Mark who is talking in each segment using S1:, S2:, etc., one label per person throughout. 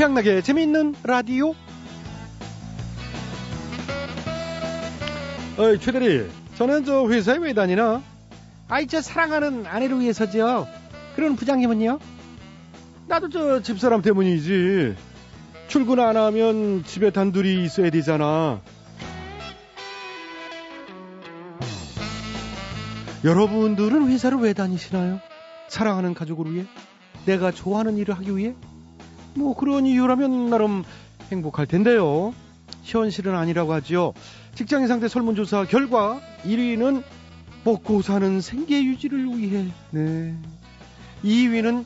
S1: 최양락의 재미있는 라디오. 어이, 최대리. 저는 저 회사에 왜 다니나? 아이, 저 사랑하는 아내를 위해서죠. 그런 부장님은요? 나도 저 집사람 때문이지. 출근 안 하면 집에 단둘이 있어야 되잖아. 여러분들은 회사를 왜 다니시나요? 사랑하는 가족을 위해? 내가 좋아하는 일을 하기 위해? 뭐 그런 이유라면 나름 행복할 텐데요. 현실은 아니라고 하지요. 직장인 상대 설문조사 결과 1위는 먹고 사는 생계 유지를 위해. 네. 2위는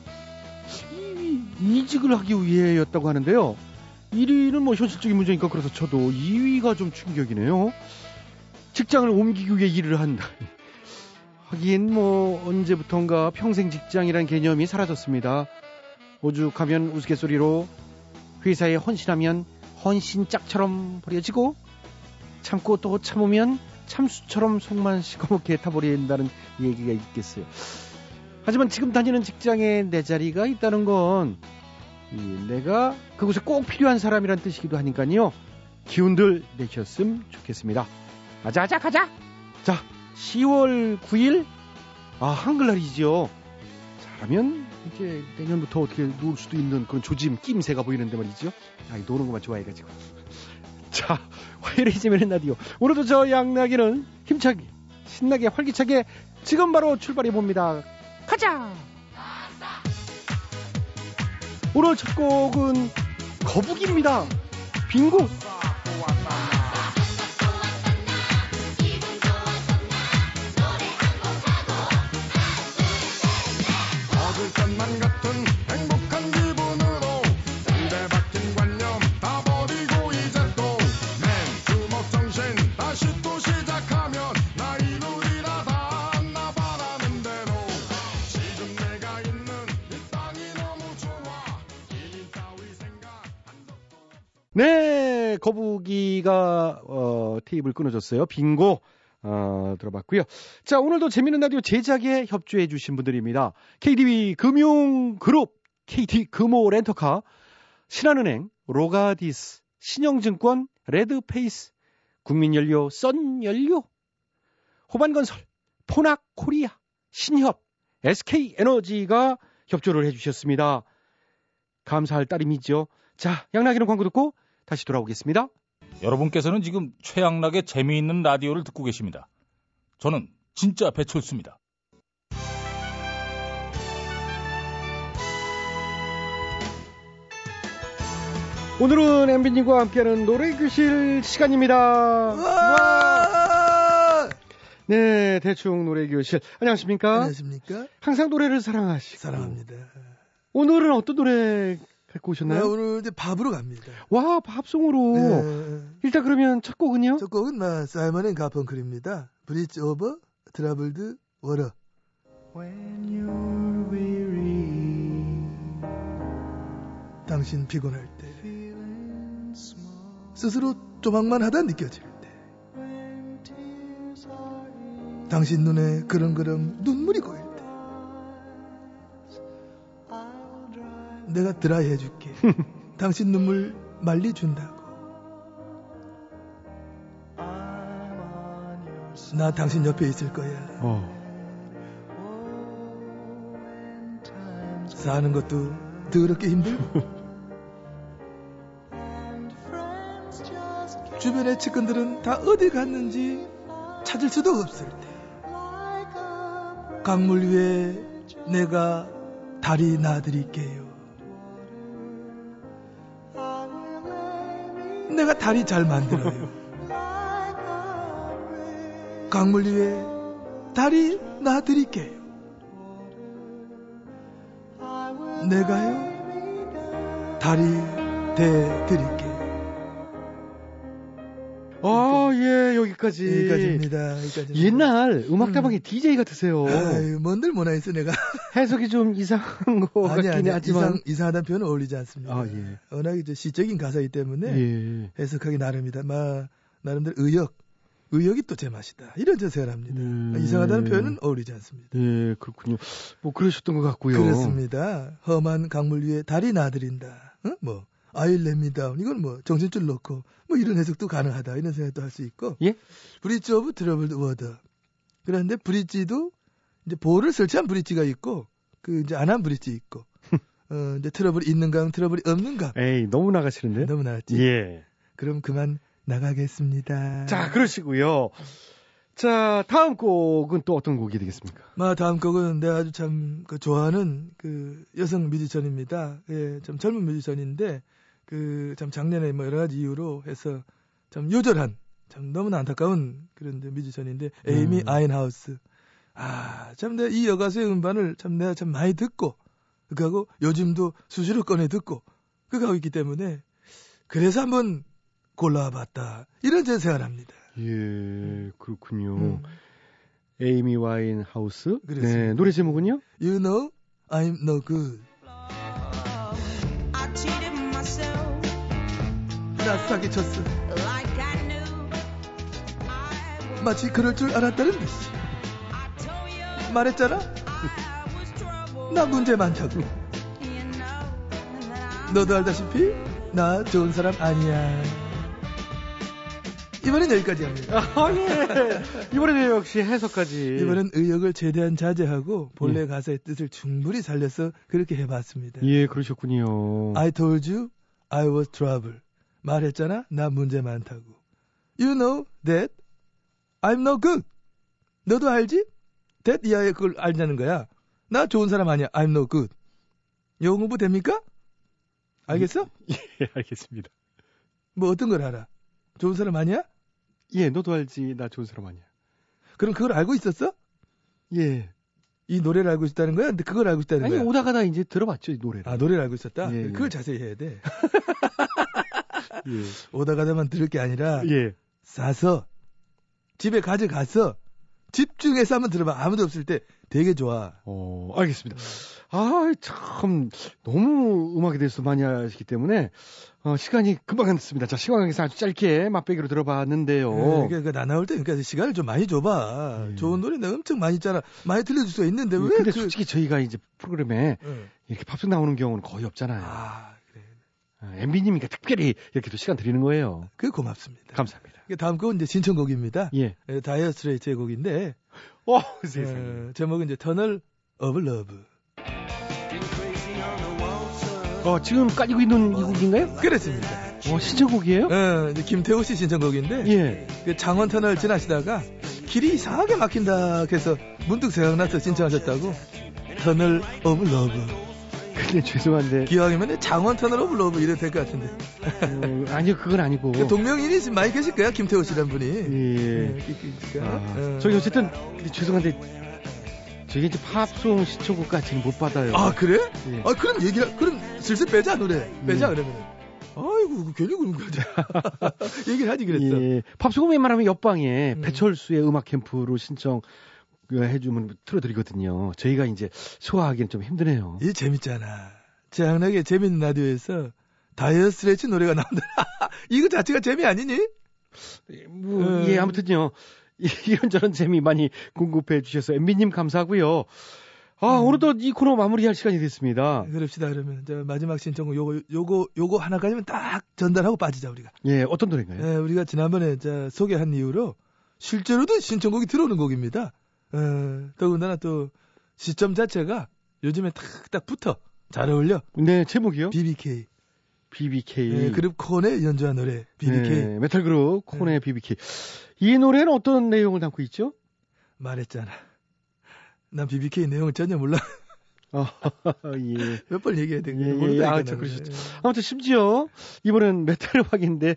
S1: 2위 이직을 하기 위해였다고 하는데요. 1위는 뭐 현실적인 문제니까 그래서 저도 2위가 좀 충격이네요. 직장을 옮기기 위해 일을 한다. 하긴 뭐 언제부턴가 평생 직장이란 개념이 사라졌습니다. 오죽하면 우스갯소리로 회사에 헌신하면 헌신짝처럼 버려지고 참고 또 참으면 참수처럼 속만 시커멓게 타버린다는 얘기가 있겠어요. 하지만 지금 다니는 직장에 내 자리가 있다는 건 내가 그곳에 꼭 필요한 사람이란 뜻이기도 하니까요. 기운들 내셨으면 좋겠습니다. 가자, 가자, 가자! 자, 10월 9일, 아, 한글날이죠. 잘하면 이제 내년부터 어떻게 놀 수도 있는 그런 조짐, 낌새가 보이는데 말이죠. 아, 노는 것만 좋아해가지고. 자, 화요일에 지면는 라디오. 오늘도 저 양나기는 힘차게, 신나게, 활기차게 지금 바로 출발해 봅니다. 가자! 오늘 첫 곡은 거북입니다. 빙고. 거북이가 어, 테이블 끊어졌어요. 빙고 어, 들어봤고요. 자, 오늘도 재미있는 라디오 제작에 협조해 주신 분들입니다. KDB 금융그룹, KT 금호 렌터카, 신한은행, 로가디스, 신영증권, 레드페이스, 국민연료, 썬연료, 호반건설, 포낙코리아, 신협, SK에너지가 협조를 해주셨습니다. 감사할 따름이죠. 자, 양락이는 광고 듣고 다시 돌아오겠습니다.
S2: 여러분께서는 지금 최양락의 재미있는 라디오를 듣고 계십니다. 저는 진짜 배철수입니다.
S1: 오늘은 엠비님과 함께하는 노래교실 시간입니다.
S3: 와!
S1: 네, 대충 노래교실. 안녕하십니까?
S3: 안녕하십니까?
S1: 항상 노래를 사랑하시고.
S3: 사랑합니다.
S1: 오늘은 어떤 노래
S3: 네,
S1: 오셨나요?
S3: 오늘 이제 팝으로 갑니다.
S1: 와, 팝송으로.
S3: 네.
S1: 일단 그러면 첫 곡은요?
S3: 첫 곡은 마, 사이먼 앤 가펑클입니다. Bridge Over Troubled Water. 당신 피곤할 때 스스로 조막만 하다 느껴질 때 당신 눈에 그렁그렁 눈물이 고일 내가 드라이 해줄게. 당신 눈물 말리 준다고. 나 당신 옆에 있을 거야.
S1: 어.
S3: 사는 것도 더럽게 힘들고. 주변의 측근들은 다 어디 갔는지 찾을 수도 없을 때. 강물 위에 내가 다리 놔드릴게요 내가 다리 잘 만들어요. 강물 위에 다리 놔드릴게요. 내가요? 다리 대드릴게요
S1: 여기까지.
S3: 여기까지입니다 여기까지입니다.
S1: 옛날 음악다방의 DJ 같으세요.
S3: 아유, 뭔들 못하겠어 내가.
S1: 해석이 좀 이상한 거
S3: 아니
S1: 같긴
S3: 아니
S1: 하지만.
S3: 이상 이상하다는 표현은 어울리지 않습니다.
S1: 아, 예.
S3: 워낙 이제 시적인 가사이기 때문에
S1: 예.
S3: 해석하기 나름이다. 마 나름대로 의역, 의역이 또 제 맛이다. 이런 저 생각합니다.
S1: 음.
S3: 이상하다는 표현은 어울리지 않습니다.
S1: 예, 그렇군요. 뭐 그러셨던 것 같고요.
S3: 그렇습니다. 험한 강물 위에 다리 놔드린다. 어? 뭐 Down. 이건 뭐 정신줄 놓고 뭐 이런 해석도 가능하다. 이런 생각도 할 수 있고.
S1: 예?
S3: Bridge Over Troubled Water. 그런데 bridge도 이제 보호를 설치한 bridge가 있고 그 이제 안 한 bridge 있고. 어, 이제 트러블이 있는가 트러블이 없는가.
S1: 에이, 너무 나가시는데?
S3: 너무 나왔지.
S1: 예.
S3: 그럼 그만 나가겠습니다.
S1: 자, 그러시고요. 자, 다음 곡은 또 어떤 곡이 되겠습니까?
S3: 마 다음 곡은 내가 아주 참 그 좋아하는 그 여성 뮤지션입니다. 예, 좀 젊은 뮤지션인데 그 참 작년에 뭐 여러 가지 이유로 해서 참 요절한 참 너무나 안타까운 그런 뮤지션인데 에이미
S1: 음.
S3: 아인하우스. 아, 참 내가 이 여가수의 음반을 참 내가 참 많이 듣고 그하고 요즘도 수시로 꺼내 듣고 그거 하고 있기 때문에 그래서 한번 골라봤다. 이런 제 생각합니다.
S1: 예, 그렇군요.
S3: 음.
S1: 에이미 와인 하우스.
S3: 그렇습니다.
S1: 네, 노래 제목은요?
S3: You know I'm no good. 나 사기쳤어.
S4: like I knew I would.
S3: 마치 그럴 줄 알았다는 듯이
S4: I told you
S3: 말했잖아.
S4: I was trouble.
S3: 나 문제 많다고.
S4: You know that I'm
S3: 너도 알다시피 나 좋은 사람 아니야. 이번엔 여기까지 합니다.
S1: 아, 예. 이번에도 역시 해석까지.
S3: 이번엔 의역을 최대한 자제하고 본래 가사의 뜻을 충분히 살려서 그렇게 해봤습니다.
S1: 예, 그러셨군요.
S3: I told you I was trouble. 말했잖아. 나 문제 많다고. You know that I'm no good. 너도 알지? that 이하에 그걸 알자는 거야. 나 좋은 사람 아니야. I'm no good. 영어 공부 됩니까? 알겠어?
S1: 예, 알겠습니다.
S3: 뭐 어떤 걸 알아? 좋은 사람 아니야?
S1: 예, 너도 알지. 나 좋은 사람 아니야.
S3: 그럼 그걸 알고 있었어?
S1: 예.
S3: 이 노래를 알고 있다는 거야? 근데 그걸 알고 있다는
S1: 아니,
S3: 거야?
S1: 오다 가다 이제 들어봤죠, 이 노래를.
S3: 아 노래를 알고 있었다?
S1: 예, 예.
S3: 그걸 자세히 해야 돼.
S1: 예.
S3: 오다 가다만 들을 게 아니라
S1: 예.
S3: 사서 집에 가져가서 집중해서 한번 들어봐. 아무도 없을 때 되게 좋아.
S1: 어, 알겠습니다. 아, 참, 너무 음악에 대해서 많이 아시기 때문에, 어, 시간이 금방 갔습니다. 자, 시간에서 아주 짧게 맛배기로 들어봤는데요.
S3: 예, 그러니까 나 나올 때 그러니까 시간을 좀 많이 줘봐.
S1: 예.
S3: 좋은 노래 내가 엄청 많이 있잖아. 많이 들려줄 수가 있는데 왜
S1: 근데
S3: 그...
S1: 솔직히 저희가 이제 프로그램에
S3: 응.
S1: 이렇게 팝송 나오는 경우는 거의 없잖아요.
S3: 아
S1: 아, MB님이니까 특별히 이렇게 또 시간 드리는 거예요.
S3: 그 고맙습니다.
S1: 감사합니다.
S3: 그 다음 곡은 이제 신청곡입니다.
S1: 예.
S3: 예, 다이어 스트레이트의 곡인데
S1: 어, 세상에.
S3: 어, 제목은 이제 터널 of Love.
S1: 어, 지금 깔리고 있는 이 곡인가요?
S3: 그렇습니다.
S1: 어, 신청곡이에요?
S3: 어, 김태호 씨 신청곡인데
S1: 예.
S3: 그 창원 터널 지나시다가 길이 이상하게 막힌다 해서 문득 생각나서 신청하셨다고 Tunnel of Love
S1: 근데 죄송한데.
S3: 기왕이면 창원 터널 of Love 이래도 될 것 같은데
S1: 어, 아니요, 그건 아니고.
S3: 그 동명인이 많이 계실 거야 김태호 씨란 분이
S1: 예.
S3: 예,
S1: 아,
S3: 어.
S1: 저기 어쨌든 죄송한데 저기 이제 팝송 시청곡까지는 못 받아요.
S3: 아 그래?
S1: 예.
S3: 아 그럼 얘기를 그럼 슬슬 빼자 노래 빼자
S1: 예.
S3: 그러면 아이고 괜히 그런 거지 얘기를 하지 그랬어
S1: 예. 팝송은 웬만하면 옆방에
S3: 음.
S1: 배철수의 음악 캠프로 신청 그 해주면 틀어드리거든요. 저희가 이제 소화하기는 좀 힘드네요.
S3: 이 재밌잖아 재앙나게 재밌는 라디오에서 다이어 스트레치 노래가 나온다 이거 자체가 재미 아니니?
S1: 뭐,
S3: 음.
S1: 예, 아무튼요. 이- 이런저런 재미 많이 공급해 주셔서 엠비님 감사하고요. 아,
S3: 음.
S1: 오늘도 이 코너 마무리할 시간이 됐습니다.
S3: 그럽시다 그러면 저 마지막 신청곡 요거 요거 요거 하나까지만 딱 전달하고 빠지자 우리가
S1: 예, 어떤 노래인가요?
S3: 예, 우리가 지난번에 저 소개한 이후로 실제로도 신청곡이 들어오는 곡입니다 어, 더군다나 또 시점 자체가 요즘에 탁딱 붙어 잘 어울려
S1: 네, 제목이요?
S3: BBK
S1: BBK.
S3: 예, 그룹 콘의 연주한 노래 BBK
S1: 네, 메탈 그룹 콘의 BBK. 이 노래는 어떤 내용을 담고 있죠?
S3: 말했잖아 난 BBK 내용을 전혀 몰라
S1: 아, 예.
S3: 몇 번 얘기해야 돼
S1: 예, 예,
S3: 모른다니까
S1: 아, 그러셨죠. 아무튼 심지어 이번엔 메탈 음악인데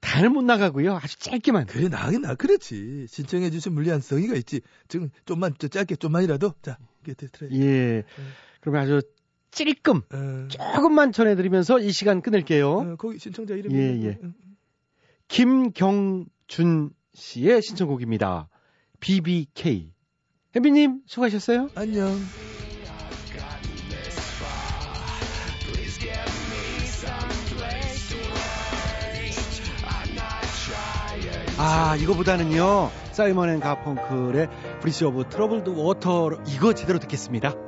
S1: 다는 못 나가고요. 아주 짧게만.
S3: 그래 나긴 나 그렇지 신청해 주신 물리한 성의가 있지 지금 좀만 저 짧게 좀만이라도 자 이게 트레
S1: 예. 그러면 아주 찔끔
S3: 어,
S1: 조금만 전해드리면서 이 시간 끊을게요.
S3: 어, 거기 신청자 이름이
S1: 예,
S3: 뭐,
S1: 예.
S3: 응.
S1: 김경준 씨의 신청곡입니다. BBK. 혜비님 수고하셨어요.
S3: 안녕
S1: 아 이거보다는요 사이먼 앤 가펑클의 브리스 오브 트러블드 워터 이거 제대로 듣겠습니다.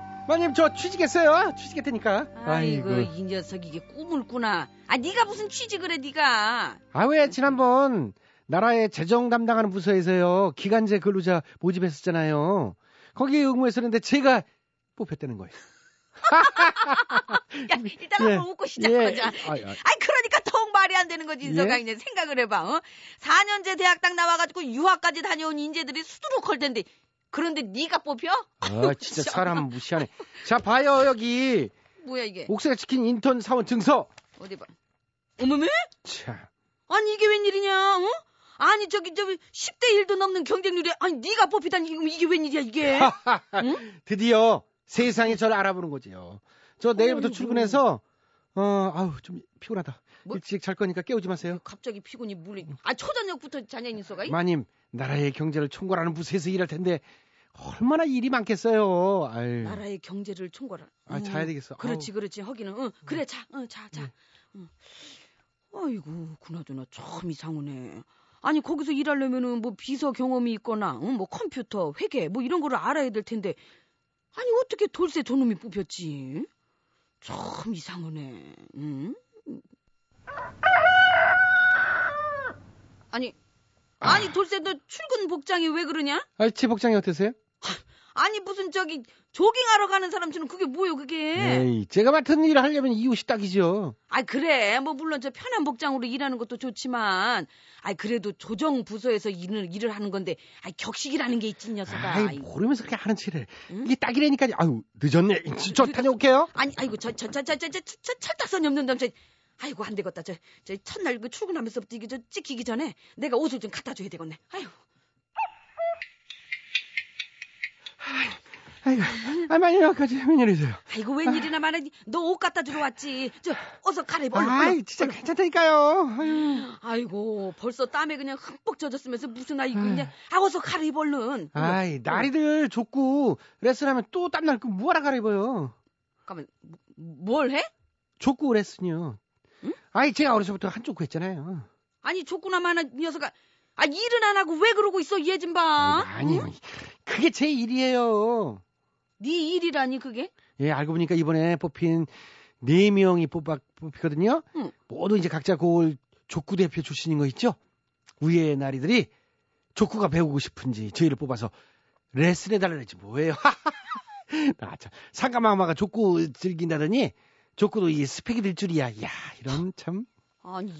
S1: 마님 저 취직했어요. 취직했다니까.
S5: 아이고 이 녀석 이게 꿈을 꾸나. 아 네가 무슨 취직을 해 네가.
S1: 아 왜 지난번 나라의 재정 담당하는 부서에서요 기간제 근로자 모집했었잖아요. 거기에 응모했었는데 제가 뽑혔다는 거예요.
S5: 야 일단
S1: 예,
S5: 한번 웃고 시작하자.
S1: 예. 아이, 아이.
S5: 아이 그러니까 더 말이 안 되는 거지 인서가
S1: 예?
S5: 이제 생각을 해봐. 어? 4년제 대학 딱 나와가지고 유학까지 다녀온 인재들이 수두룩 할 텐데 그런데 네가 뽑혀?
S1: 아 진짜 사람 무시하네. 자 봐요 여기
S5: 뭐야 이게?
S1: 옥새가 찍힌 인턴 사원 증서.
S5: 어디 봐. 어머매?
S1: 자
S5: 아니 이게 웬일이냐? 어? 아니 저기 저기 10대 1도 넘는 경쟁률이 아니 네가 뽑히다니 이게 웬일이야 이게?
S1: 드디어 세상이 저를 알아보는 거지요. 저 내일부터
S5: 어이구.
S1: 출근해서 어 아우 좀 피곤하다.
S5: 뭐?
S1: 일찍 잘 거니까 깨우지 마세요.
S5: 갑자기 피곤이 물리. 아 초저녁부터 자녀 인서가?
S1: 마님 나라의 경제를 총괄하는 부서에서 일할 텐데 얼마나 일이 많겠어요. 아유.
S5: 나라의 경제를 총괄할.
S1: 아,
S5: 음,
S1: 자야 되겠어.
S5: 그렇지, 그렇지. 하기는. 응, 그래, 자, 응, 자, 자.
S1: 네.
S5: 응. 아이고, 그나저나 참 이상하네. 아니, 거기서 일하려면은 뭐 비서 경험이 있거나, 응, 뭐 컴퓨터, 회계, 뭐 이런 거를 알아야 될 텐데. 아니, 어떻게 돌쇠 저놈이 뽑혔지? 참 이상하네. 응? 아니, 아니, 돌쇠 너 출근 복장이 왜 그러냐?
S1: 아, 제 복장이 어떠세요?
S5: 아니 무슨 저기 조깅하러 가는 사람처럼 그게 뭐요 그게?
S1: 에이, 제가 맡은 일을 하려면 이 옷이 딱이죠.
S5: 아 그래 뭐 물론 저 편한 복장으로 일하는 것도 좋지만, 아 그래도 조정 부서에서 일을 일을 하는 건데, 아 격식이라는 게 있지 이 녀석아.
S1: 아이, 모르면서 그렇게 하는 칠을. 이게 딱이라니까. 아유, 늦었네. 저 다녀올게요.
S5: 아니 아이고 저 저 저 저 저저 철딱선이 없는 남자. 아이고 안 되겠다. 저 저 첫날 그 출근하면서부터 이게 저 찍히기 전에 내가 옷을 좀 갖다 줘야 되겠네. 아유.
S1: 아이고, 아, 많이 아까지 웬일이세요?
S5: 아이고 웬일이나 말하니 너옷 갖다 주러 왔지. 저 어서 갈아입어. 얼른, 얼른.
S1: 아이, 진짜 괜찮다니까요. 아유.
S5: 아이고 벌써 땀에 그냥 흠뻑 젖었으면서 무슨 아이고 그냥 아 어서 갈아입어 얼른
S1: 아이, 나리들 족구 레슨하면 또 땀날 거 뭐하러 갈아입어요?
S5: 잠깐만 뭐- 뭘 해?
S1: 족구 레슨이요. 아이, 제가 어려서부터 한 족구 했잖아요.
S5: 아니 족구나마는 이 녀석아 아 일은 안 하고 왜 그러고 있어 얘 좀 봐.
S1: 아니, 아니, 그게 제 일이에요.
S5: 네 일이라니 그게?
S1: 예, 알고 보니까 이번에 뽑힌 네 명이 뽑아, 뽑히거든요.
S5: 응.
S1: 모두 이제 각자 고을 족구 대표 출신인 거 있죠? 위에 나리들이 족구가 배우고 싶은지 저희를 뽑아서 레슨해 달라 했지 뭐예요. 나 참, 상감마마가 족구 즐긴다더니 족구도 이 스펙이 될 줄이야. 야 이런 참.
S5: 아니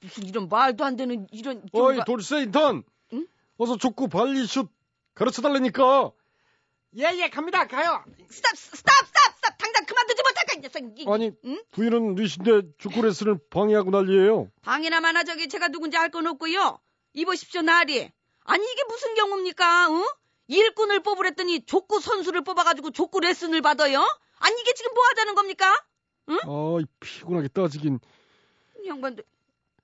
S5: 무슨 이런 말도 안 되는 이런
S1: 어이
S5: 경우가-
S1: 돌쇠 인턴.
S5: 응?
S1: 어서 족구 발리 슛 가르쳐 달라니까. 예예 갑니다 가요.
S5: stop stop stop stop 당장 그만두지 못할까 이 녀석 이-
S1: 아니
S5: 응?
S1: 부인은 뉘신데 족구 레슨을 방해하고 난리예요.
S5: 방해나 마나 저기 제가 누군지 알 건 없고요 이보십시오 나리 아니 이게 무슨 경우입니까 어? 일꾼을 뽑으랬더니 족구 선수를 뽑아가지고 족구 레슨을 받아요 아니 이게 지금 뭐 하자는 겁니까
S1: 아 피곤하게 따지긴.
S5: 이 양반들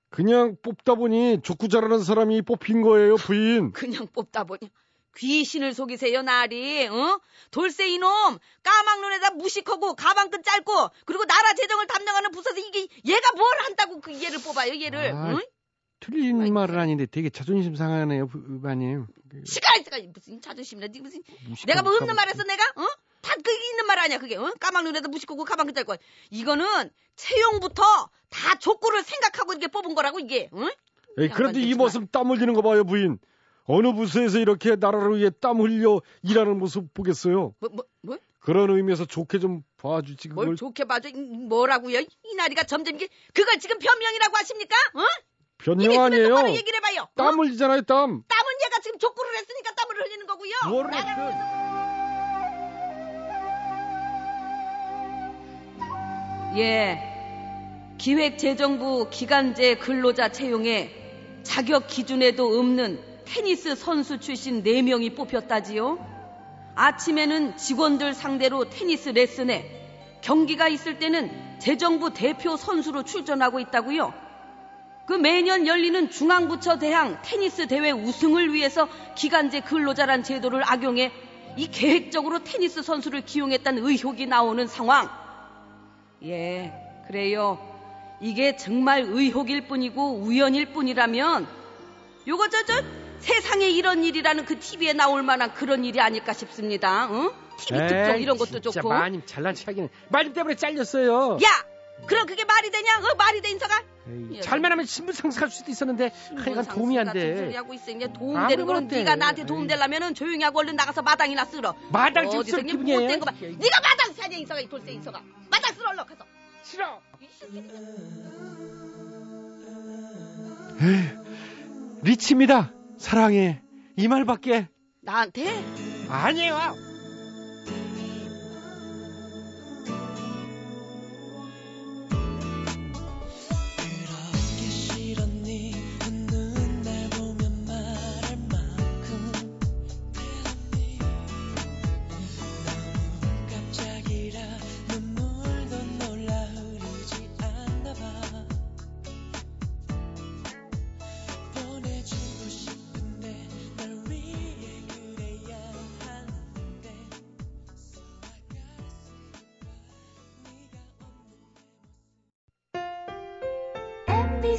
S1: 그냥 뽑다 보니 족구 잘하는 사람이 뽑힌 거예요, 부인.
S5: 그냥 뽑다 보니 귀신을 속이세요 나리 어? 돌쇠 이놈 까막 눈에다 무식하고 가방끈 짧고 그리고 나라 재정을 담당하는 부서에서 이게 얘가 뭘 한다고 그 얘를 뽑아요 얘를
S1: 아,
S5: 응?
S1: 틀린
S5: 아이,
S1: 말은 아닌데 되게 자존심 상하네요, 부마님.
S5: 시간 시간 무슨 자존심이나 네 무슨 내가 뭐 없는 말했어 내가 어? 다 그게 있는 말 아니야 그게 어? 까막 눈에다 무식하고 가방끈 짧고 이거는 채용부터 다 족구를 생각하고 이렇게 뽑은 거라고 이게 응?
S1: 에이, 그래도 이 모습 땀 흘리는 거 봐요, 부인. 어느 부서에서 이렇게 나라를 위해 땀 흘려 일하는 모습 보겠어요.
S5: 뭐, 뭐, 뭐?
S1: 그런 의미에서 좋게 좀 봐주지, 그걸.
S5: 뭘 좋게 봐줘 이- 뭐라고요 이 나리가 점점 이게 그걸 지금 변명이라고 하십니까 어?
S1: 변명 아니에요.
S5: 얘기를 해봐요. 어?
S1: 땀 흘리잖아요, 땀.
S5: 땀은 얘가 지금 족구를 했으니까 땀을 흘리는 거고요.
S1: 뭐를
S5: 나는
S1: 그-
S5: 예. 기획재정부 기간제 근로자 채용에 자격 기준에도 없는 테니스 선수 출신 4명이 뽑혔다지요. 아침에는 직원들 상대로 테니스 레슨에 경기가 있을 때는 재정부 대표 선수로 출전하고 있다고요. 그 매년 열리는 중앙부처 대항 테니스 대회 우승을 위해서 기간제 근로자란 제도를 악용해 이 계획적으로 테니스 선수를 기용했다는 의혹이 나오는 상황. 예, 그래요. 이게 정말 의혹일 뿐이고 우연일 뿐이라면 요거 저 저 세상에 이런 일이라는 그 TV에 나올 만한 그런 일이 아닐까 싶습니다. 응? TV 특종 이런 것도
S1: 진짜
S5: 좋고.
S1: 마님 잘난 체하기는 마님 때문에 잘렸어요.
S5: 야, 그럼 그게 말이 되냐? 어, 말이 돼?
S1: 에이,
S5: 예.
S1: 잘만 하면 신분 상승할 수도 있었는데 하여간 도움이 안
S5: 소리
S1: 돼.
S5: 하고 있어. 이제 도움 되는 거는
S1: 어때?
S5: 네가 나한테 도움
S1: 에이.
S5: 되려면은 조용히 하고 얼른 나가서 마당이나 쓸어.
S1: 마당
S5: 어디서
S1: 좀쓸
S5: 그냥
S1: 기분이에요.
S5: 못된 거 봐. 네가 마당 사냐 인서가 이 돌쇠 인서가. 마당 쓸어 얼른 가서.
S1: 싫어.
S5: 이 새끼들.
S1: 리치입니다. 사랑해. 이 말밖에
S5: 나한테?
S1: 아니에요.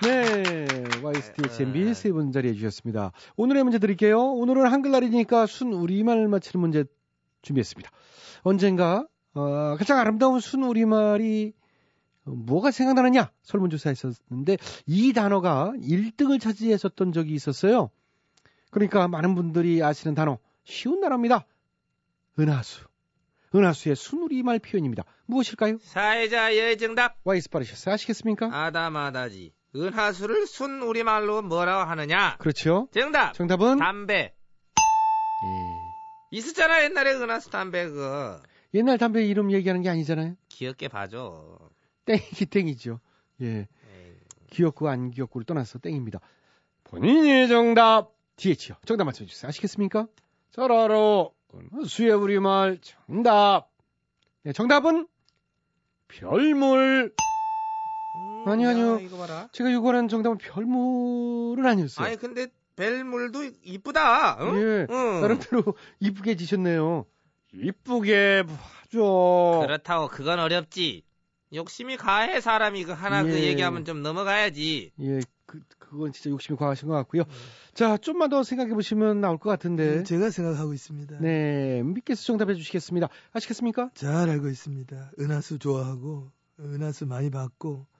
S1: 네, YSTHMB 세분 자리해 주셨습니다. 오늘의 문제 드릴게요. 오늘은 한글날이니까 순 우리말 맞히는 문제 준비했습니다. 언젠가 어, 가장 아름다운 순 우리말이 어, 뭐가 생각나느냐 설문조사 했었는데 이 단어가 1등을 차지했었던 적이 있었어요. 그러니까 많은 분들이 아시는 단어 쉬운 단어입니다. 은하수. 은하수의 순 우리말 표현입니다. 무엇일까요?
S6: 사회자의 정답
S1: 와이스 빠르셨어 아시겠습니까?
S6: 아다마다지 은하수를 순 우리말로 뭐라고 하느냐?
S1: 그렇죠.
S6: 정답
S1: 정답은
S6: 담배
S1: 예.
S6: 있었잖아 옛날에 은하수 담배 그거
S1: 옛날 담배 이름 얘기하는 게 아니잖아요.
S6: 귀엽게 봐줘
S1: 땡이기 땡이죠. 예.
S6: 에이,
S1: 귀엽고 안 귀엽고를 떠나서 땡입니다. 본인의 정답 DH요. 정답 맞춰주세요. 아시겠습니까? 저라로 수의 우리말 정답. 네, 정답은 별물.
S6: 음,
S1: 아니,
S6: 야,
S1: 아니요.
S6: 이거 봐라
S1: 제가 요구하는 정답은 별물은 아니었어요.
S6: 아니 근데 벨물도 이쁘다 응?
S1: 예.
S6: 응.
S1: 나름대로 이쁘게 지셨네요. 이쁘게 봐줘.
S6: 그렇다고 그건 어렵지 욕심이 가해 사람이 그 하나 그
S1: 예.
S6: 얘기하면 좀 넘어가야지
S1: 예, 그, 그건 진짜 욕심이 과하신 것 같고요. 자, 좀만 더 생각해 보시면 나올 것 같은데.
S3: 네, 제가 생각하고 있습니다.
S1: 네, 믿겠어 정답해 주시겠습니다. 아시겠습니까?
S3: 잘 알고 있습니다. 은하수 좋아하고 은하수 많이 봤고 막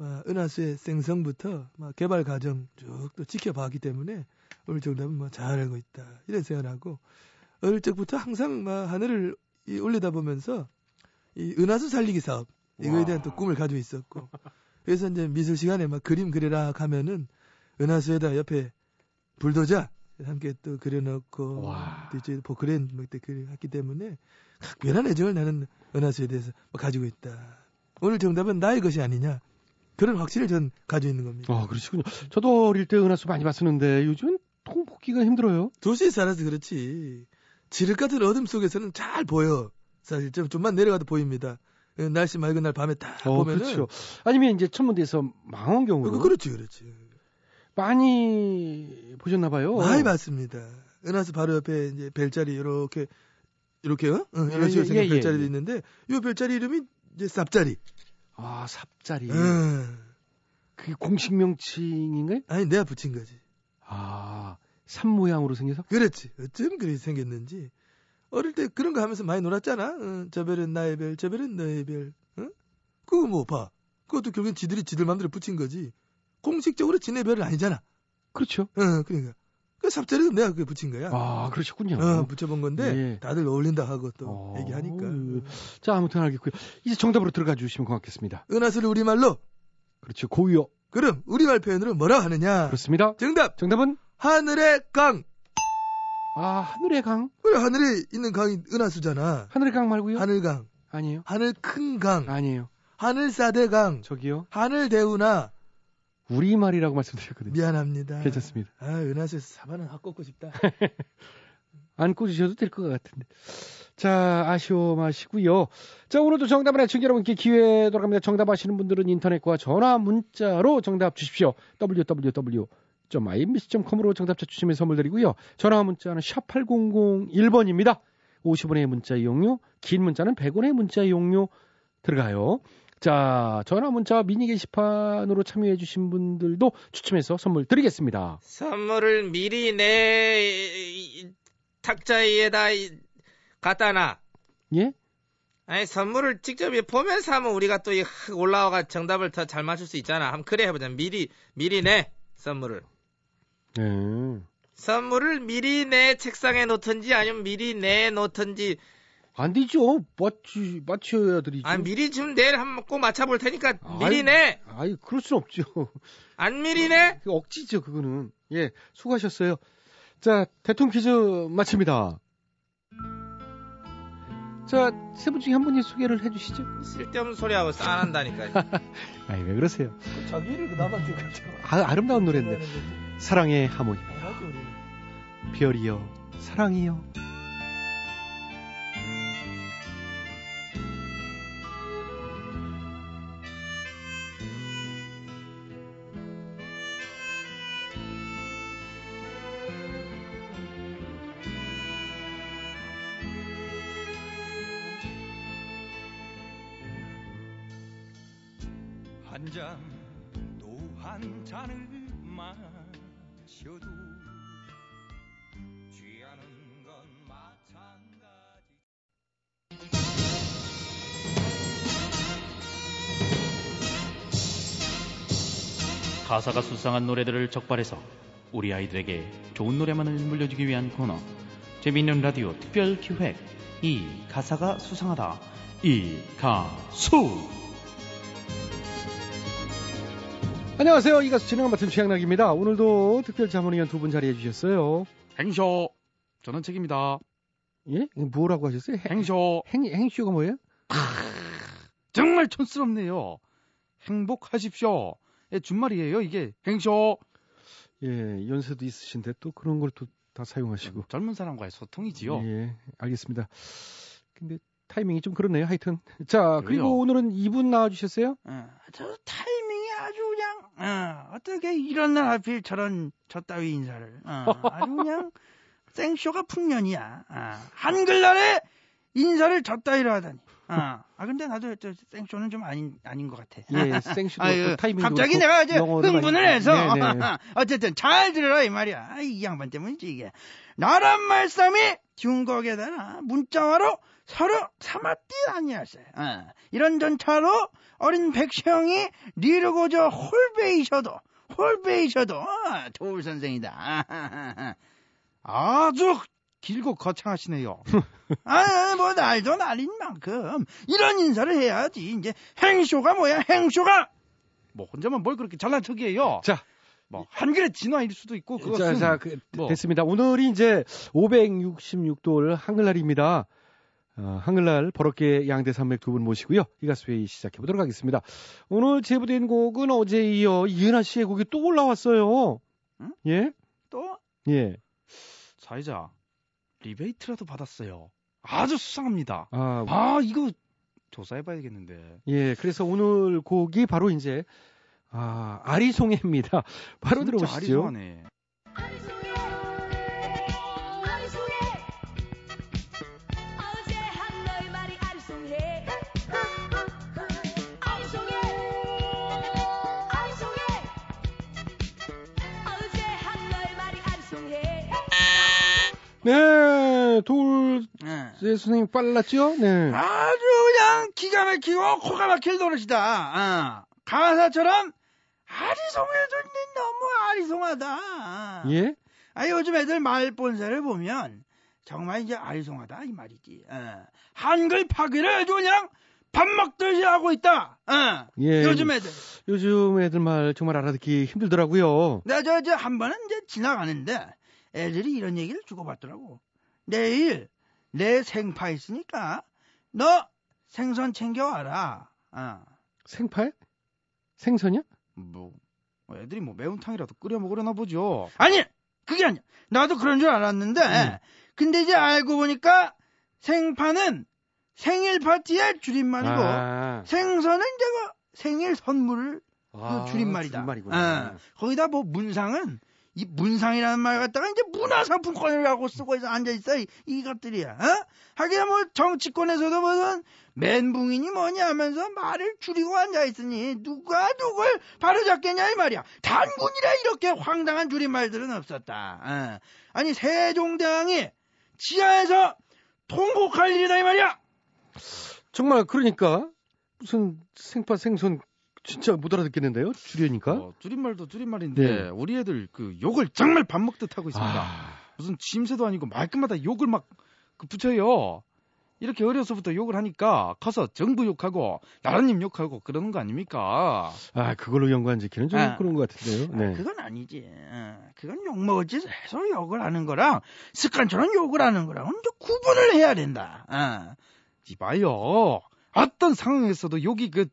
S3: 은하수의 생성부터 막 개발 과정 쭉 또 지켜봤기 때문에 오늘 정답은 뭐잘 알고 있다 이런 생각을 하고 어릴 적부터 항상 막 하늘을 이 올리다 보면서 이 은하수 살리기 사업 이거에 대한 또 꿈을 가지고 있었고 그래서 이제 미술 시간에 막 그림 그리라 하면은 은하수에다 옆에 불도자 함께 또 그려놓고
S1: 와.
S3: 또 이제 포크레인 뭐때 그렸기 때문에 각별한 애정을 나는 은하수에 대해서 뭐 가지고 있다. 오늘 정답은 나의 것이 아니냐. 그런 확신을 전 가지고 있는 겁니다.
S1: 아, 그러시군요. 저도 어릴 때 은하수 많이 봤었는데 요즘은 통 뽑기가 힘들어요.
S3: 도시에 살아서 그렇지. 지륵 같은 어둠 속에서는 잘 보여. 사실 좀 좀만 내려가도 보입니다. 어, 날씨 맑은 날 밤에 딱
S1: 어,
S3: 보면은
S1: 그렇죠. 아니면 이제 천문대에서 망원경으로
S3: 그, 그렇지 그렇지.
S1: 많이 보셨나 봐요.
S3: 많이 봤습니다. 은하수 바로 옆에 이제 별자리 이렇게 이렇게 어? 응,
S1: 예,
S3: 이런 식으로
S1: 예,
S3: 생긴
S1: 예,
S3: 별자리도
S1: 예.
S3: 있는데 이 별자리 이름이 이제 쌉자리.
S1: 아, 삽자리.
S3: 응.
S1: 그게 공식 명칭인가요?
S3: 아니 내가 붙인 거지.
S1: 아, 삽 모양으로 생겨서?
S3: 그렇지. 어쩜 그렇게 생겼는지. 어릴 때 그런 거 하면서 많이 놀았잖아. 응, 저 별은 나의 별, 저 별은 너의 별. 응? 그거 뭐 봐. 그것도 결국엔 지들이 지들 맘대로 붙인 거지. 공식적으로 진해별은 아니잖아.
S1: 그렇죠.
S3: 어, 그러니까. 그 삽자리도 내가 그 붙인 거야.
S1: 아, 그러셨군요.
S3: 어, 붙여본 건데
S1: 예.
S3: 다들 어울린다 하고 또
S1: 어,
S3: 얘기하니까.
S1: 음. 자, 아무튼 알겠고요. 이제 정답으로 들어가 주시면 고맙겠습니다.
S3: 은하수를 우리말로
S1: 그렇죠. 고유어.
S3: 그럼 우리말 표현으로 뭐라 하느냐?
S1: 그렇습니다.
S3: 정답
S1: 정답은
S3: 하늘의 강.
S1: 아, 하늘의 강.
S3: 그래 하늘에 있는 강이 은하수잖아.
S1: 하늘의 강 말고요?
S3: 하늘강,
S1: 아니에요.
S3: 하늘 큰 강,
S1: 아니에요.
S3: 하늘 사대강,
S1: 저기요.
S3: 하늘 대우나
S1: 우리말이라고 말씀드렸거든요.
S3: 미안합니다.
S1: 괜찮습니다.
S3: 아 은하수에서 사바는 확 꺾고 싶다.
S1: 안 꽂으셔도 될 것 같은데. 자, 아쉬워 마시고요. 자, 오늘도 정답을 애청자 여러분께 기회 돌아갑니다. 정답 아시는 분들은 인터넷과 전화 문자로 정답 주십시오. www.imbc.com으로 정답자 주시면 선물 드리고요. 전화 문자는 샵 8001번입니다. 50원의 문자 이용료, 긴 문자는 100원의 문자 이용료 들어가요. 자, 전화 문자 미니 게시판으로 참여해 주신 분들도 추첨해서 선물 드리겠습니다.
S6: 선물을 미리 내 탁자 위에다 이- 갖다 놔.
S1: 예?
S6: 아니 선물을 직접 이 보면서 하면 우리가 또이 올라와가 정답을 더 잘 맞출 수 있잖아. 한번 그래 해보자. 미리 미리 내 선물을.
S1: 네.
S6: 선물을 미리 내 책상에 놓든지 아니면 미리 내 놓든지
S1: 안 되죠. 맞추, 맞춰야 드리죠.
S6: 아 미리 좀 내일 한번 꼭 맞춰볼 테니까
S1: 아이,
S6: 미리 내.
S1: 아이, 그럴 순 없죠.
S6: 안 미리 내?
S1: 그 억지죠, 그거는. 예, 수고하셨어요. 자, 대통령 퀴즈 마칩니다. 자, 세 분 중에 한 분이 소개를 해주시죠.
S6: 쓸데없는 소리하고 싸난다니까.
S1: 아이, 왜 그러세요?
S3: 자기를 그 찍고
S1: 아, 아름다운 노래인데. 사랑의 하모니. 별이여, 사랑이여.
S7: 한 잔 또 한 잔을 마셔도 취하는 건 마찬가지.
S8: 가사가 수상한 노래들을 적발해서 우리 아이들에게 좋은 노래만을 물려주기 위한 코너. 재미있는 라디오 특별 기획. 이 가사가 수상하다. 이 가수
S1: 안녕하세요. 이 가수 진행을 맡은 최양락입니다. 오늘도 특별 자문위원 두 분 자리해 주셨어요.
S8: 행쇼 저는 책입니다
S1: 예? 뭐라고 하셨어요? 행,
S8: 행쇼
S1: 행, 행쇼가 뭐예요?
S8: 정말 촌스럽네요 행복하십시오 예, 준말이에요 이게 행쇼
S1: 예, 연세도 있으신데 또 그런 걸 또 다 사용하시고.
S8: 젊은 사람과의 소통이지요
S1: 예, 알겠습니다. 근데 타이밍이 좀 그렇네요. 하여튼. 자,
S8: 그래요.
S1: 그리고 오늘은 이분 나와주셨어요?
S9: 어, 저 그냥 어, 어떻게 이런 날 하필 저런 저 따위 인사를. 어, 아주 그냥 생쇼가 풍년이야. 어, 한글날에 인사를 저 따위로 하다니. 어, 아 근데 나도 저 생쇼는 좀 아닌 아닌 것 같아.
S1: 예, 생쇼도
S9: 아유,
S1: 또 타이밍도
S9: 갑자기 내가 이제 흥분을
S1: 많이-
S9: 해서.
S1: 네, 네.
S9: 어쨌든 잘 들으라 이 말이야. 아, 이 양반 때문이지 이게. 나란 말씀이 중국에다가 문자화로 서로 삼았디 아니었어요 어, 이런 전차로 어린 백성이 리르고저 홀베이셔도 홀베이셔도 어, 도울 선생이다.
S8: 아주 길고 거창하시네요.
S9: 아, 뭐 날도 날인 만큼 이런 인사를 해야지. 이제 행쇼가 뭐야? 행쇼가!
S8: 뭐 혼자만 뭘 그렇게 잘난 척이에요?
S1: 자,
S8: 뭐 한글의 진화일 수도 있고
S1: 자,
S8: 그것은
S1: 자, 그,
S8: 뭐.
S1: 됐습니다. 오늘이 이제 566돌 한글날입니다. 어, 한글날 버럭게 양대 산맥 두 분 모시고요. 이 가수 회의 시작해 보도록 하겠습니다. 오늘 제보된 곡은 어제 이어 이은하 씨의 곡이 또 올라왔어요.
S9: 응?
S1: 예?
S9: 또
S1: 예.
S8: 사회자 리베이트라도 받았어요 아주 수상합니다
S1: 아,
S8: 아 이거 조사해봐야겠는데
S1: 예. 그래서 오늘 곡이 바로 이제 아, 아리송해입니다. 바로 들어보시죠.
S8: 아리송하네.
S4: 아리송해
S1: 네. 돌
S9: 예.
S1: 네, 선생님 빨랐죠? 네.
S9: 아주 그냥 기가 막히고 코가 막힐 노릇이다. 어. 가사처럼 아리송해도 너무 아리송하다.
S1: 예?
S9: 아 요즘 애들 말 본세를 보면 정말 이제 아리송하다 이 말이지. 어. 한글 파괴를 아주 그냥 밥 먹듯이 하고 있다. 어.
S1: 예.
S9: 요즘 애들.
S1: 요즘 애들 말 정말 알아듣기 힘들더라고요.
S9: 내가 저, 저, 한 번은 이제 지나가는데 애들이 이런 얘기를 주고받더라고. 내일 내 생파 있으니까 너 생선 챙겨와라. 어.
S1: 생파에? 생선이야?
S8: 뭐 애들이 뭐 매운탕이라도 끓여 먹으려나 보죠.
S9: 아니! 그게 아니야. 나도 그런 줄 알았는데,
S1: 음.
S9: 근데 이제 알고 보니까 생파는 생일 파티의 줄임말이고,
S1: 아,
S9: 생선은 이제 그 생일 선물을
S1: 아,
S9: 그 줄임말이다.
S1: 줄임말이구나.
S9: 어. 거기다 뭐 문상은 이 문상이라는 말 갖다가 이제 문화상품권이라고 쓰고 있어 앉아 있어 이, 이것들이야. 어? 하긴 뭐 정치권에서도 무슨 멘붕이니 뭐니 하면서 말을 줄이고 앉아 있으니 누가 누굴 바로잡겠냐 이 말이야. 단군이라 이렇게 황당한 줄임말들은 없었다. 어. 아니 세종대왕이 지하에서 통곡할 일이다 이 말이야.
S1: 정말 그러니까 무슨 생파 생선 진짜 못 알아듣겠는데요? 줄이니까.
S8: 어, 줄임말도 줄임말인데
S1: 네.
S8: 우리 애들 그 욕을 정말 밥 먹듯 하고 있습니다.
S1: 아,
S8: 무슨 짐새도 아니고 말끝마다 욕을 막 그 붙여요. 이렇게 어려서부터 욕을 하니까 커서 정부 욕하고 나라님 욕하고 그러는 거 아닙니까?
S1: 아, 그걸로 연관 지키는 좀
S9: 아.
S1: 그런 것 같은데요.
S9: 아,
S1: 네.
S9: 그건 아니지. 어, 그건 욕 먹을 짓을 해서 욕을 하는 거랑 습관처럼 욕을 하는 거랑은 좀 구분을 해야 된다. 어.
S8: 이봐요. 어떤 상황에서도 욕이 그,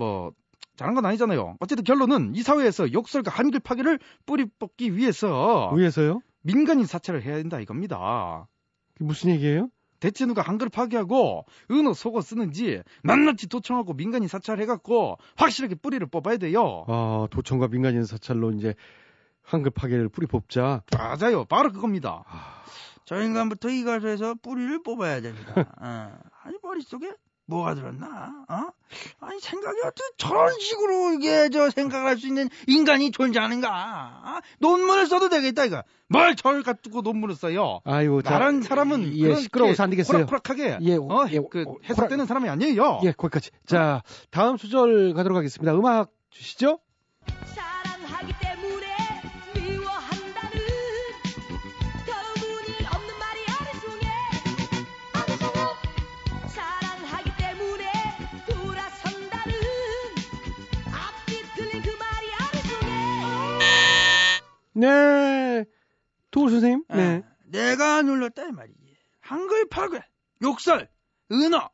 S8: 뭐, 잘한 건 아니잖아요. 어쨌든 결론은 이 사회에서 욕설과 한글 파괴를 뿌리 뽑기 위해서
S1: 위에서요?
S8: 민간인 사찰을 해야 된다 이겁니다.
S1: 그게 무슨 얘기예요?
S8: 대체 누가 한글을 파괴하고 은어 속어 쓰는지 낱낱이 도청하고 민간인 사찰해갖고 확실하게 뿌리를 뽑아야 돼요.
S1: 아, 도청과 민간인 사찰로 이제 한글 파괴를 뿌리 뽑자.
S8: 맞아요. 바로 그겁니다.
S9: 저 인간부터 이 가수에서 뿌리를 뽑아야 됩니다. 어. 아니 머릿속에 뭐가 들었나? 어? 아니 생각이 어떻게 저런 식으로 이게 저 생각할 수 있는 인간이 존재하는가? 어? 논문을 써도 되겠다 이거.
S8: 뭘 저를 갖고 논문을 써요.
S1: 아이고, 자,
S8: 다른 사람은
S1: 예, 시끄러워서 안 되겠어요.
S8: 호락호락하게
S1: 예,
S8: 어,
S1: 예,
S8: 그
S1: 어,
S8: 해석되는 사람이 아니에요.
S1: 예, 거기까지. 자, 다음 수절 가도록 하겠습니다. 음악 주시죠.
S5: 사
S1: 네. 도울 선생님.
S9: 어,
S1: 네.
S9: 내가 눌렀다 이 말이지. 한글 파괴, 욕설, 은어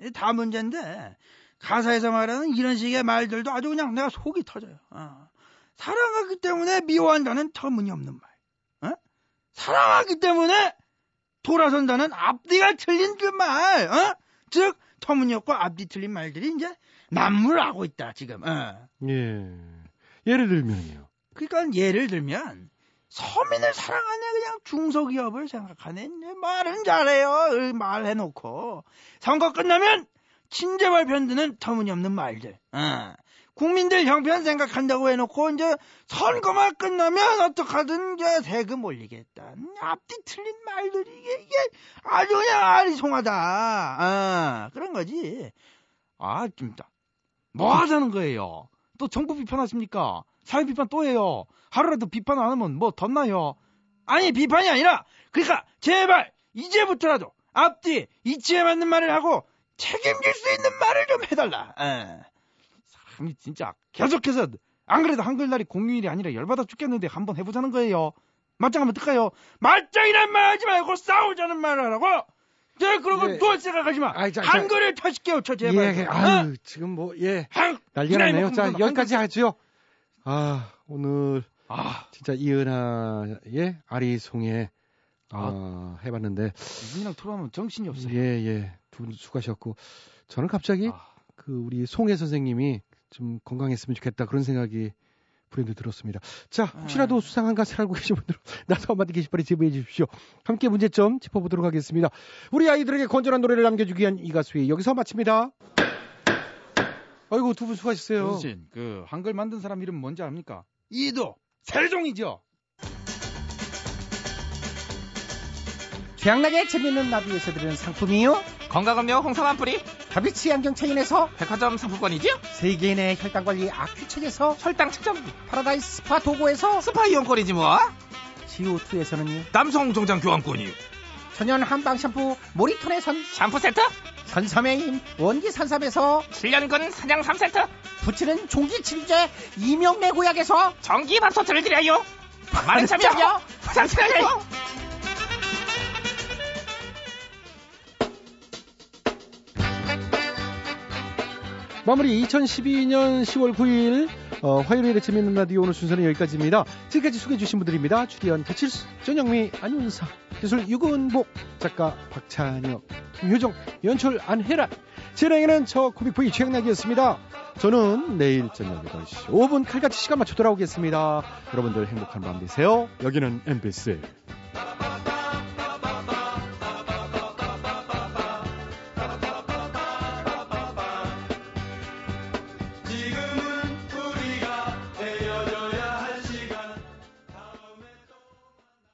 S9: 이다 문제인데 가사에서 말하는 이런 식의 말들도 아주 그냥 내가 속이 터져요. 어. 사랑하기 때문에 미워한다는 터무니없는 말. 어? 사랑하기 때문에 돌아선다는 앞뒤가 틀린 그 말. 어? 즉 터무니없고 앞뒤 틀린 말들이 이제 난무하고 있다 지금. 어.
S1: 예. 예를 들면요.
S9: 그러니까 예를 들면 서민을 사랑하는 그냥 중소기업을 생각하는 이제 말은 잘해요. 어, 말해놓고 선거 끝나면 친재발 편드는 터무니없는 말들. 어. 국민들 형편 생각한다고 해놓고 이제 선거만 끝나면 어떡하든 이제 세금 올리겠다. 앞뒤 틀린 말들이 이게, 이게 아주 그냥 아리송하다. 어, 그런 거지.
S8: 아, 진짜. 뭐 하자는 거예요? 또 정부 비판하십니까? 사회 비판 또 해요. 하루라도 비판 안 하면 뭐 덧나요?
S9: 아니 비판이 아니라 그러니까 제발 이제부터라도 앞뒤 이치에 맞는 말을 하고 책임질 수 있는 말을 좀 해달라. 어.
S8: 사람이 진짜 계속해서 안 그래도 한글날이 공휴일이 아니라 열받아 죽겠는데 한번 해보자는 거예요. 맞짱 한번 뜰까요?
S9: 말짱이란 말 하지 말고 싸우자는 말을 하라고. 저 그러고
S1: 예.
S9: 누워 생각하지 마.
S1: 아이, 자, 자.
S9: 한글을 터시 깨우쳐 제발.
S1: 예,
S9: 좀.
S1: 아유, 지금 뭐, 예.
S9: 어?
S1: 난리가 났네요. 자, 여기까지 하죠. 아, 오늘
S8: 아,
S1: 진짜 이은하의 아리송에 아, 해봤는데
S8: 이분이랑 토론하면 정신이 없어요.
S1: 예, 예. 두분 수고하셨고 저는 갑자기
S8: 아,
S1: 그 우리 송혜 선생님이 좀 건강했으면 좋겠다 그런 생각이 불현듯 들었습니다. 자, 혹시라도 수상한 가사를 알고 계신 분들은 나서 한마디 게시판에 제보해 주십시오. 함께 문제점 짚어보도록 하겠습니다. 우리 아이들에게 건전한 노래를 남겨주기 위한 이 가수의 여기서 마칩니다. 아이고 두 분 수고하셨어요.
S8: 교수님, 그 한글 만든 사람 이름 뭔지 압니까?
S9: 이도
S8: 세종이죠.
S10: 최양락의 재밌는 나비에서 드리는 상품이요.
S6: 건강음료 홍삼 한 뿌리
S10: 다비치 안경차인에서
S6: 백화점 상품권이지요?
S10: 세계인의 혈당관리 아큐책에서
S6: 혈당 측정기
S10: 파라다이스 스파 도구에서
S6: 스파 이용권이지 뭐
S10: CO2에서는요
S6: 남성 정장 교환권이
S10: 천연 한방 샴푸 모리톤에선
S6: 샴푸 세트
S10: 선삼의 힘 원기 산삼에서
S6: 7년근 사냥 3세트
S10: 부치는 종기 침제 이명매 고약에서
S6: 전기 밥솥을 드려요. 많은 참여. 부탁드려요.
S1: 마무리 2012년 10월 9일 어, 화요일에 재미있는 라디오 오늘 순서는 여기까지입니다. 지금까지 소개해주신 분들입니다. 주디언 배칠수, 전영미, 안윤사, 기술 유근복, 작가 박찬혁, 김효정, 연출 안혜란, 진행에는 저 코믹부이 최양락이었습니다. 저는 내일 저녁 8시 5분 칼같이 시간 맞춰 돌아오겠습니다. 여러분들 행복한 밤 되세요. 여기는 MBC